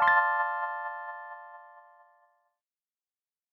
you